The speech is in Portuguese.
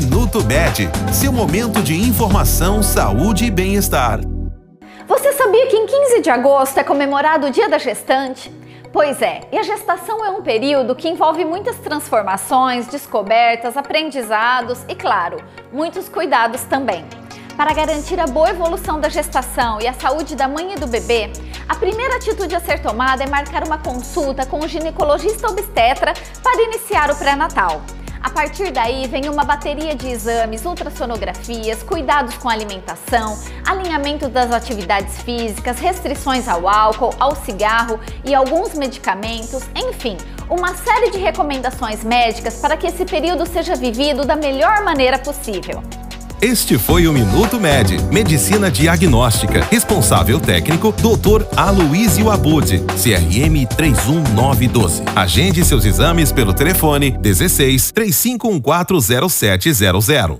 Minuto Med, seu momento de informação, saúde e bem-estar. Você sabia que em 15 de agosto é comemorado o Dia da Gestante? Pois é, e a gestação é um período que envolve muitas transformações, descobertas, aprendizados e, claro, muitos cuidados também. Para garantir a boa evolução da gestação e a saúde da mãe e do bebê, a primeira atitude a ser tomada é marcar uma consulta com o ginecologista obstetra para iniciar o pré-natal. A partir daí vem uma bateria de exames, ultrassonografias, cuidados com alimentação, alinhamento das atividades físicas, restrições ao álcool, ao cigarro e alguns medicamentos, enfim, uma série de recomendações médicas para que esse período seja vivido da melhor maneira possível. Este foi o Minuto Med, Medicina Diagnóstica. Responsável técnico, Dr. Aloysio Abud, CRM 31912. Agende seus exames pelo telefone 16 35140700.